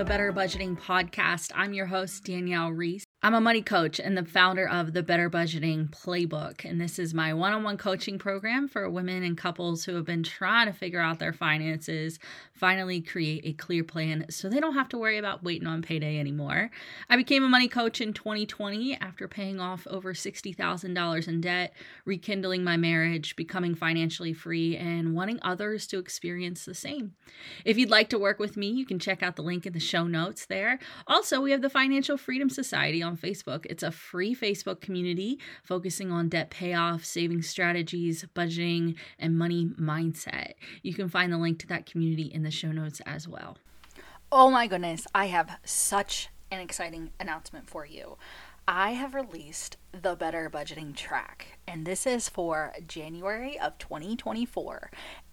the Better Budgeting Podcast. I'm your host, Danielle Reese. I'm a money coach and the founder of the Better Budgeting Playbook. And this is my one on one coaching program for women and couples who have been trying to figure out their finances, finally create a clear plan so they don't have to worry about waiting on payday anymore. I became a money coach in 2020 after paying off over $60,000 in debt, rekindling my marriage, becoming financially free, and wanting others to experience the same. If you'd like to work with me, you can check out the link in the show notes there. Also, we have the Financial Freedom Society on Facebook. It's a free Facebook community focusing on debt payoff, saving strategies, budgeting, and money mindset. You can find the link to that community in the show notes as well. Oh my goodness, I have such an exciting announcement for you. I have released the Better Budgeting Track, and this is for January of 2024.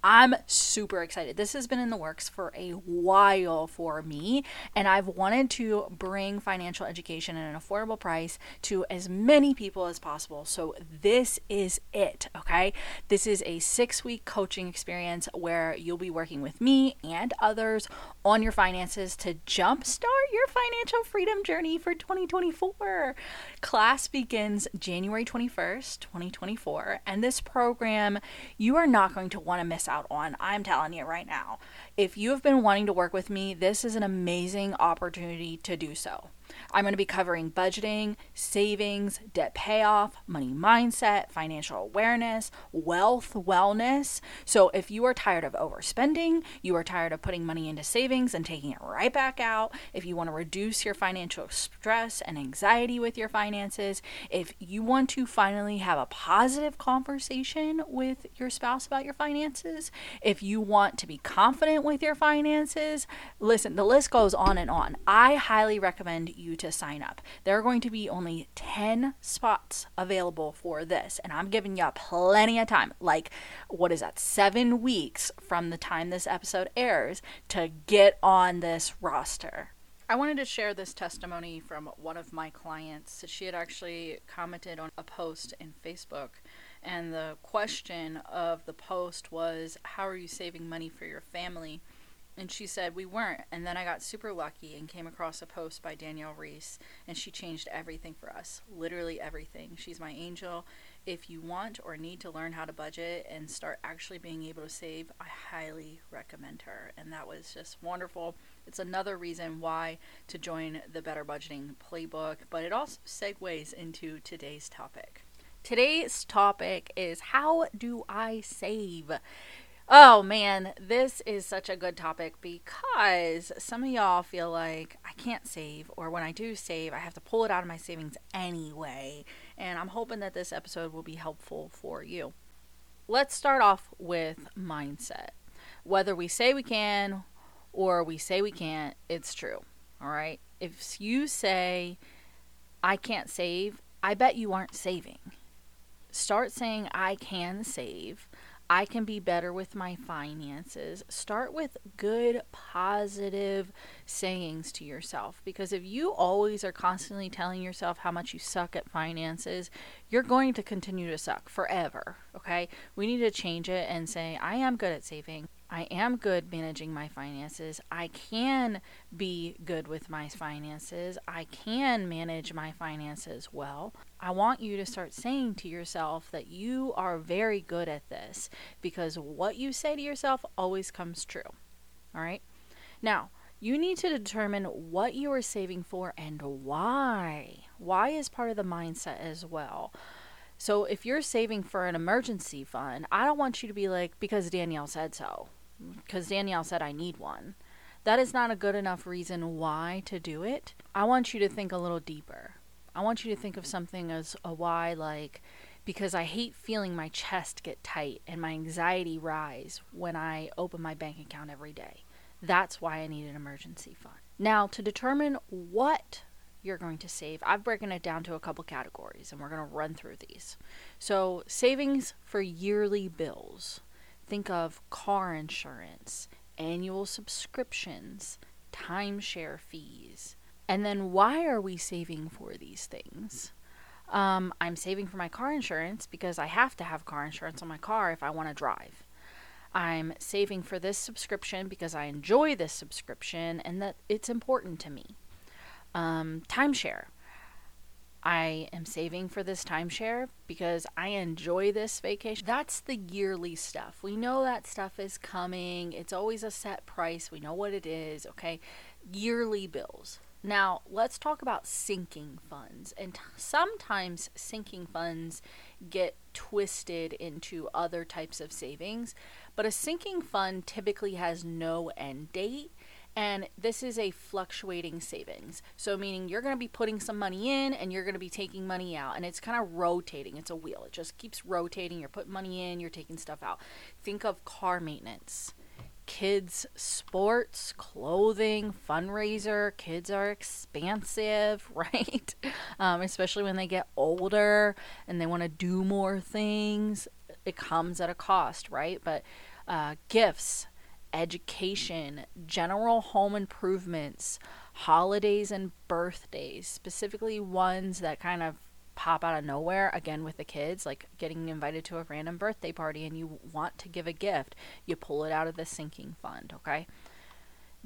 I'm super excited. This has been in the works for a while for me, and I've wanted to bring financial education at an affordable price to as many people as possible. So, this is it, okay? This is a six week coaching experience where you'll be working with me and others on your finances to jumpstart your financial freedom journey for 2024. Class begins January 21st, 2024, and this program you are not going to want to miss out out on. I'm telling you right now. If you have been wanting to work with me, this is an amazing opportunity to do so. I'm going to be covering budgeting, savings, debt payoff, money mindset, financial awareness, wealth, wellness. So, if you are tired of overspending, you are tired of putting money into savings and taking it right back out, if you want to reduce your financial stress and anxiety with your finances, if you want to finally have a positive conversation with your spouse about your finances, if you want to be confident with your finances, listen, the list goes on and on. I highly recommend you to sign up. There are going to be only 10 spots available for this, and I'm giving you plenty of time like, what is that, seven weeks from the time this episode airs to get on this roster. I wanted to share this testimony from one of my clients. She had actually commented on a post in Facebook, and the question of the post was How are you saving money for your family? And she said, We weren't. And then I got super lucky and came across a post by Danielle Reese, and she changed everything for us literally everything. She's my angel. If you want or need to learn how to budget and start actually being able to save, I highly recommend her. And that was just wonderful. It's another reason why to join the Better Budgeting Playbook, but it also segues into today's topic. Today's topic is How do I save? Oh man, this is such a good topic because some of y'all feel like I can't save, or when I do save, I have to pull it out of my savings anyway. And I'm hoping that this episode will be helpful for you. Let's start off with mindset. Whether we say we can or we say we can't, it's true. All right. If you say, I can't save, I bet you aren't saving. Start saying, I can save I can be better with my finances. Start with good, positive sayings to yourself because if you always are constantly telling yourself how much you suck at finances, you're going to continue to suck forever. Okay? We need to change it and say, I am good at saving. I am good managing my finances. I can be good with my finances. I can manage my finances well. I want you to start saying to yourself that you are very good at this because what you say to yourself always comes true. All right? Now, you need to determine what you are saving for and why. Why is part of the mindset as well. So, if you're saving for an emergency fund, I don't want you to be like, because Danielle said so because Danielle said I need one. That is not a good enough reason why to do it. I want you to think a little deeper. I want you to think of something as a why, like because I hate feeling my chest get tight and my anxiety rise when I open my bank account every day. That's why I need an emergency fund. Now, to determine what you're going to save, I've broken it down to a couple categories and we're going to run through these. So, savings for yearly bills. Think of car insurance, annual subscriptions, timeshare fees. And then why are we saving for these things? Um, I'm saving for my car insurance because I have to have car insurance on my car if I want to drive. I'm saving for this subscription because I enjoy this subscription and that it's important to me. Um, timeshare. I am saving for this timeshare because I enjoy this vacation. That's the yearly stuff. We know that stuff is coming. It's always a set price. We know what it is, okay? Yearly bills. Now, let's talk about sinking funds. And t- sometimes sinking funds get twisted into other types of savings, but a sinking fund typically has no end date and this is a fluctuating savings. So, meaning you're going to be putting some money in and you're going to be taking money out. And it's kind of rotating. It's a wheel, it just keeps rotating. You're putting money in, you're taking stuff out. Think of car maintenance, kids' sports, clothing, fundraiser. Kids are expansive, right? Um, especially when they get older and they want to do more things. It comes at a cost, right? But uh, gifts, education, general home improvements, holidays and birthdays, specifically ones that kind of pop out of nowhere again with the kids like getting invited to a random birthday party and you want to give a gift you pull it out of the sinking fund okay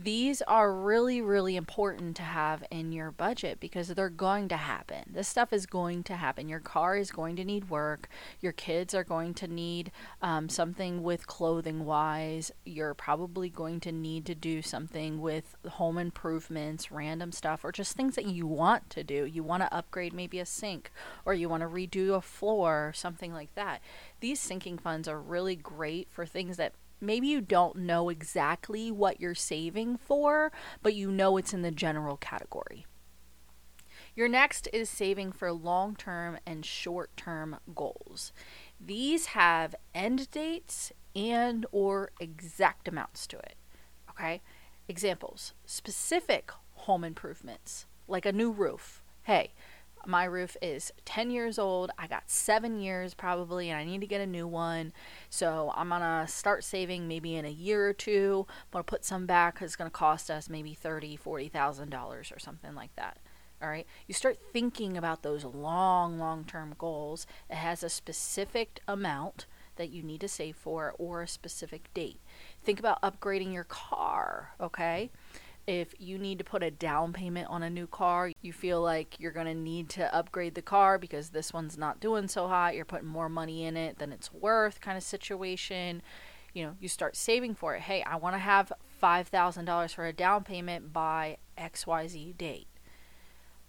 these are really, really important to have in your budget because they're going to happen. This stuff is going to happen. Your car is going to need work. Your kids are going to need um, something with clothing wise. You're probably going to need to do something with home improvements, random stuff, or just things that you want to do. You want to upgrade maybe a sink or you want to redo a floor, something like that. These sinking funds are really great for things that maybe you don't know exactly what you're saving for, but you know it's in the general category. Your next is saving for long term and short term goals. These have end dates and or exact amounts to it. Okay? Examples specific home improvements, like a new roof. Hey, my roof is 10 years old. I got seven years probably, and I need to get a new one. So I'm to start saving maybe in a year or two. I'm to put some back it's to cost us maybe $30,000, $40,000 or something like that. All right. You start thinking about those long, long term goals. It has a specific amount that you need to save for or a specific date. Think about upgrading your car. Okay if you need to put a down payment on a new car, you feel like you're going to need to upgrade the car because this one's not doing so hot, you're putting more money in it than it's worth kind of situation. You know, you start saving for it. Hey, I want to have $5,000 for a down payment by XYZ date.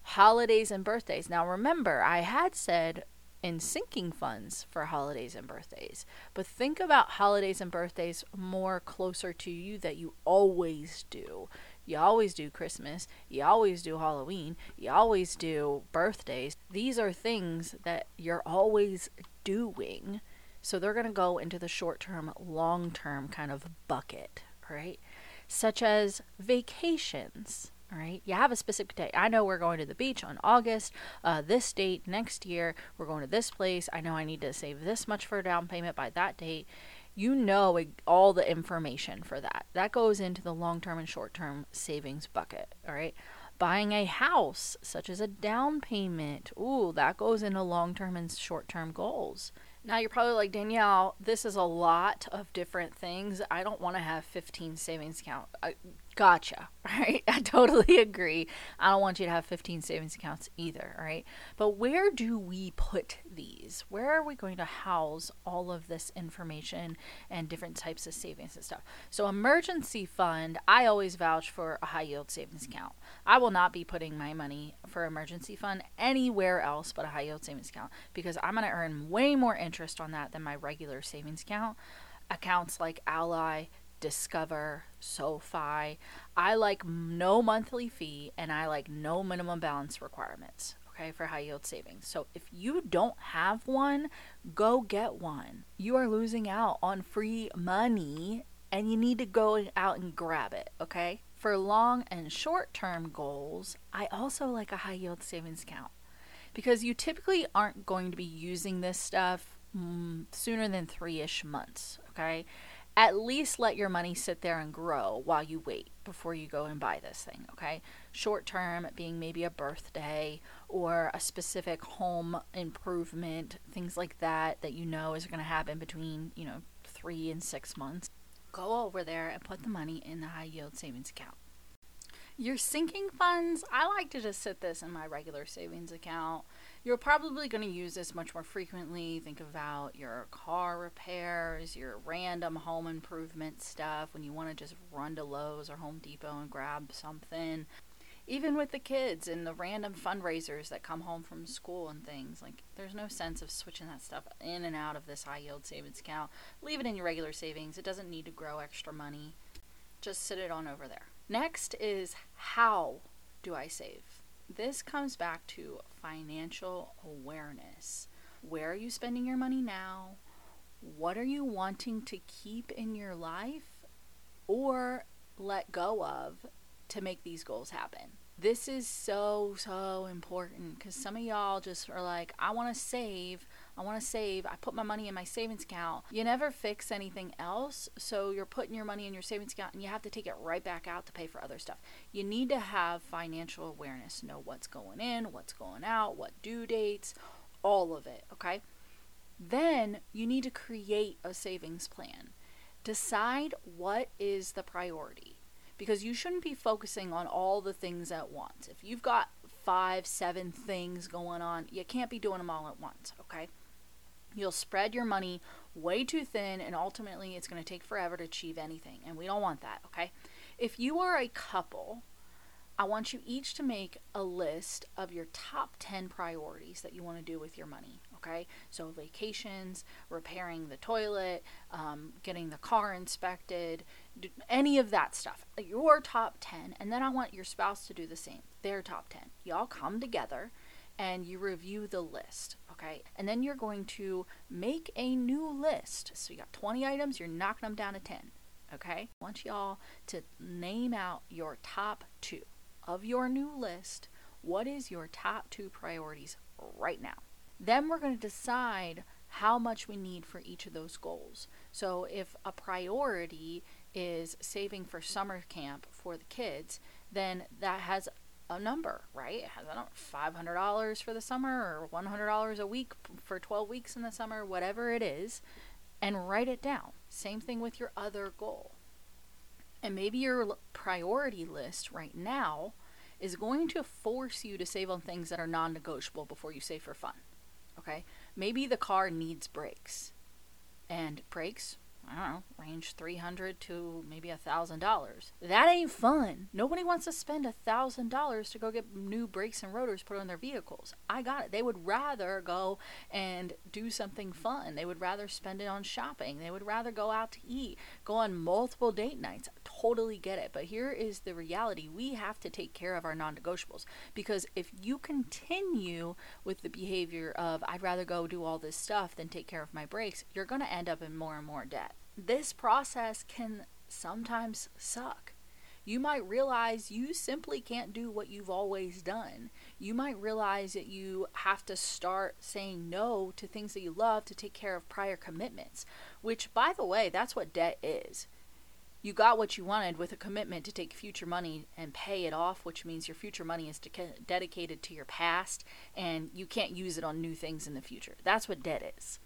Holidays and birthdays. Now, remember, I had said in sinking funds for holidays and birthdays. But think about holidays and birthdays more closer to you that you always do. You always do Christmas. You always do Halloween. You always do birthdays. These are things that you're always doing. So they're going to go into the short term, long term kind of bucket, right? Such as vacations, right? You have a specific date. I know we're going to the beach on August. Uh, this date next year, we're going to this place. I know I need to save this much for a down payment by that date you know all the information for that. That goes into the long term and short term savings bucket. All right. Buying a house, such as a down payment, ooh, that goes into long term and short term goals. Now you're probably like, Danielle, this is a lot of different things. I don't want to have 15 savings account. Gotcha. Right? I totally agree. I don't want you to have 15 savings accounts either, right? But where do we put these? Where are we going to house all of this information and different types of savings and stuff? So, emergency fund, I always vouch for a high yield savings account. I will not be putting my money for emergency fund anywhere else but a high yield savings account because I'm going to earn way more interest on that than my regular savings account. Accounts like Ally, Discover, SoFi. I like no monthly fee and I like no minimum balance requirements, okay, for high yield savings. So if you don't have one, go get one. You are losing out on free money and you need to go out and grab it, okay? For long and short term goals, I also like a high yield savings account because you typically aren't going to be using this stuff mm, sooner than three ish months, okay? At least let your money sit there and grow while you wait before you go and buy this thing, okay? Short term being maybe a birthday or a specific home improvement, things like that that you know is going to happen between, you know, 3 and 6 months. Go over there and put the money in the high yield savings account. Your sinking funds, I like to just sit this in my regular savings account you're probably going to use this much more frequently. Think about your car repairs, your random home improvement stuff when you want to just run to Lowe's or Home Depot and grab something. Even with the kids and the random fundraisers that come home from school and things, like there's no sense of switching that stuff in and out of this high yield savings account. Leave it in your regular savings. It doesn't need to grow extra money. Just sit it on over there. Next is how do I save? This comes back to financial awareness. Where are you spending your money now? What are you wanting to keep in your life or let go of to make these goals happen? This is so, so important because some of y'all just are like, I want to save, I want to save. I put my money in my savings account. You never fix anything else. So you're putting your money in your savings account and you have to take it right back out to pay for other stuff. You need to have financial awareness, know what's going in, what's going out, what due dates, all of it. Okay. Then you need to create a savings plan. Decide what is the priority because you shouldn't be focusing on all the things at once. If you've got five, seven things going on, you can't be doing them all at once, okay? You'll spread your money way too thin, and ultimately, it's going to take forever to achieve anything. And we don't want that, okay? If you are a couple, I want you each to make a list of your top 10 priorities that you want to do with your money, okay? So, vacations, repairing the toilet, um, getting the car inspected, any of that stuff. Your top 10. And then I want your spouse to do the same, their top 10. Y'all come together and you review the list, okay? And then you're going to make a new list. So you got 20 items, you're knocking them down to 10, okay? I want y'all to name out your top two of your new list. What is your top two priorities right now? Then we're going to decide how much we need for each of those goals. So if a priority is saving for summer camp for the kids, then that has a number, right? It has $500 for the summer or $100 a week for 12 weeks in the summer, whatever it is, and write it down. Same thing with your other goal. And maybe your priority list right now is going to force you to save on things that are non negotiable before you save for fun. Okay? Maybe the car needs brakes. And brakes I don't know, range 300 to maybe a thousand dollars. That ain't fun. Nobody wants to spend a thousand dollars to go get new brakes and rotors put on their vehicles. I got it. They would rather go and do something fun. They would rather spend it on shopping. They would rather go out to eat, go on multiple date nights. Totally get it. But here is the reality. We have to take care of our non-negotiables because if you continue with the behavior of I'd rather go do all this stuff than take care of my brakes, you're going to end up in more and more debt this process can sometimes suck. You might realize you simply can't do what you've always done. You might realize that you have to start saying no to things that you love to take care of prior commitments, which, by the way, that's what debt is. You got what you wanted with a commitment to take future money and pay it off, which means your future money is de- dedicated to your past and you can't use it on new things in the future. That's what debt is.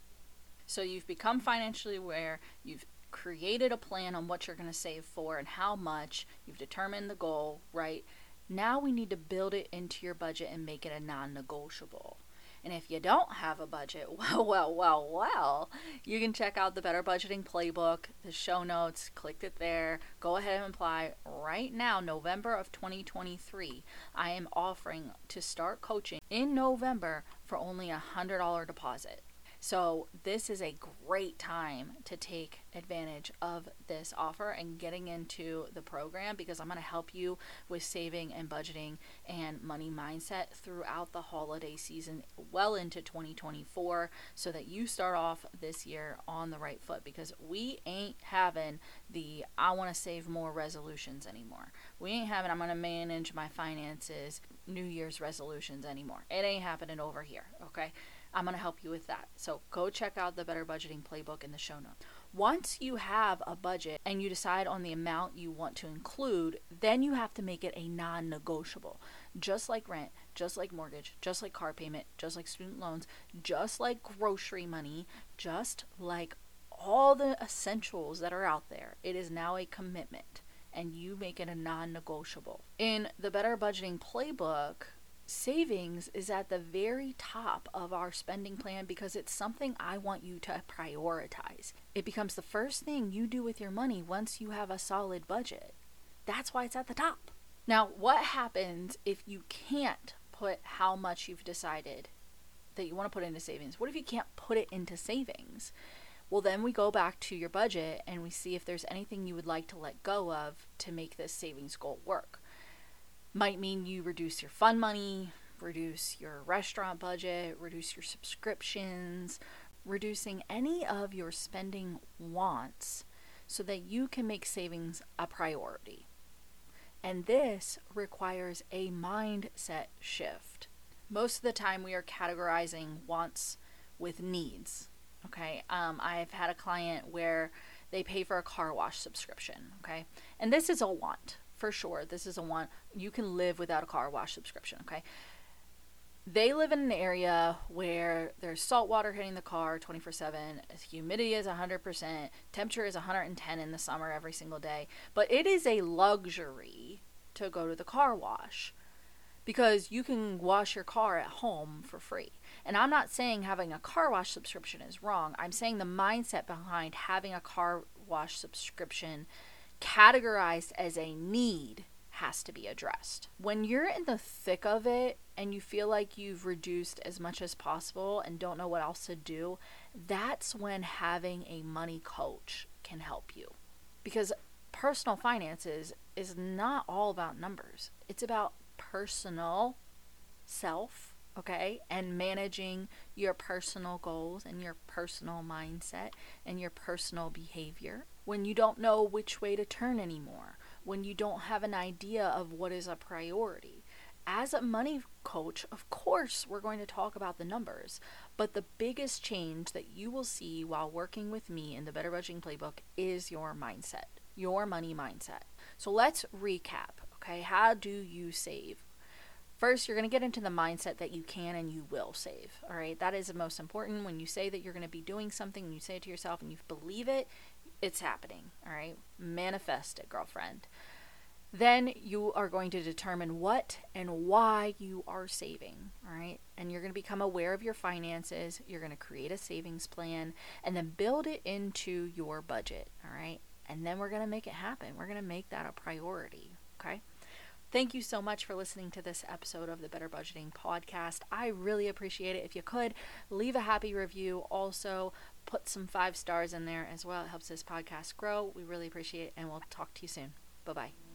So you've become financially aware, you've created a plan on what you're going to save for and how much, you've determined the goal, right? Now we need to build it into your budget and make it a non negotiable. And if you don't have a budget, well, well, well, well, you can check out the Better Budgeting Playbook, the show notes, click it there. Go ahead and apply right now, November of 2023. I am offering to start coaching in November for only a $100 deposit. So, this is a great time to take advantage of this offer and getting into the program because I'm going to help you with saving and budgeting and money mindset throughout the holiday season, well into 2024, so that you start off this year on the right foot because we ain't having the I want to save more resolutions anymore. We ain't having I'm going to manage my finances New Year's resolutions anymore. It ain't happening over here, okay? I'm going to help you with that. So go check out the Better Budgeting Playbook in the show notes. Once you have a budget and you decide on the amount you want to include, then you have to make it a non negotiable. Just like rent, just like mortgage, just like car payment, just like student loans, just like grocery money, just like all the essentials that are out there. It is now a commitment and you make it a non negotiable. In the Better Budgeting Playbook, savings is at the very top of our spending plan because it's something I want you to prioritize. It becomes the first thing you do with your money once you have a solid budget. That's why it's at the top. Now, what happens if you can't put how much you've decided that you want to put into savings? What if you can't put it into savings? Well, then we go back to your budget and we see if there's anything you would like to let go of to make this savings goal work. Might mean you reduce your fund money, reduce your restaurant budget, reduce your subscriptions, reducing any of your spending wants so that you can make savings a priority. And this requires a mindset shift. Most of the time, we are categorizing wants with needs. Okay. Um, I've had a client where they pay for a car wash subscription. Okay. And this is a want for sure. This is a one You can live without a car wash subscription. Okay. They live in an area where there's salt water hitting the car 24 7. Humidity is 100%. Temperature is 110 in the summer every single day. But it is a luxury to go to the car wash because you can wash your car at home for free. And I'm not saying having a car wash subscription is wrong. I'm saying the mindset behind having a car wash subscription categorized as a need has to be addressed. When you're in the thick of it and you feel like you've reduced as much as possible and don't know what else to do, that's when having a money coach can help you. Because personal finances is not all about numbers, it's about personal self okay, and managing your personal goals and your personal mindset and your personal behavior. When you don't know which way to turn anymore, when you don't have an idea of what is a priority. As a money coach, of course, we're going to talk about the numbers, but the biggest change that you will see while working with me in the Better Budgeting Playbook is your mindset, your money mindset. So let's recap, okay? How do you save? First, you're going to get into the mindset that you can and you will save. All right. That is the most important. When you say that you're going to be doing something you say it to yourself and you believe it, it's happening. All right. Manifest it, girlfriend. Then you are going to determine what and why you are saving. All right. And you're going to become aware of your finances. You're going to create a savings plan and then build it into your budget. All right. And then we're going to make it happen. We're going to make that a priority. Okay. Thank you so much for listening to this episode of the Better Budgeting Podcast. I really appreciate it. If you could, leave a happy review. Also, put some five stars in there as well. It helps this podcast grow. We really appreciate it, and we'll talk to you soon. Bye bye.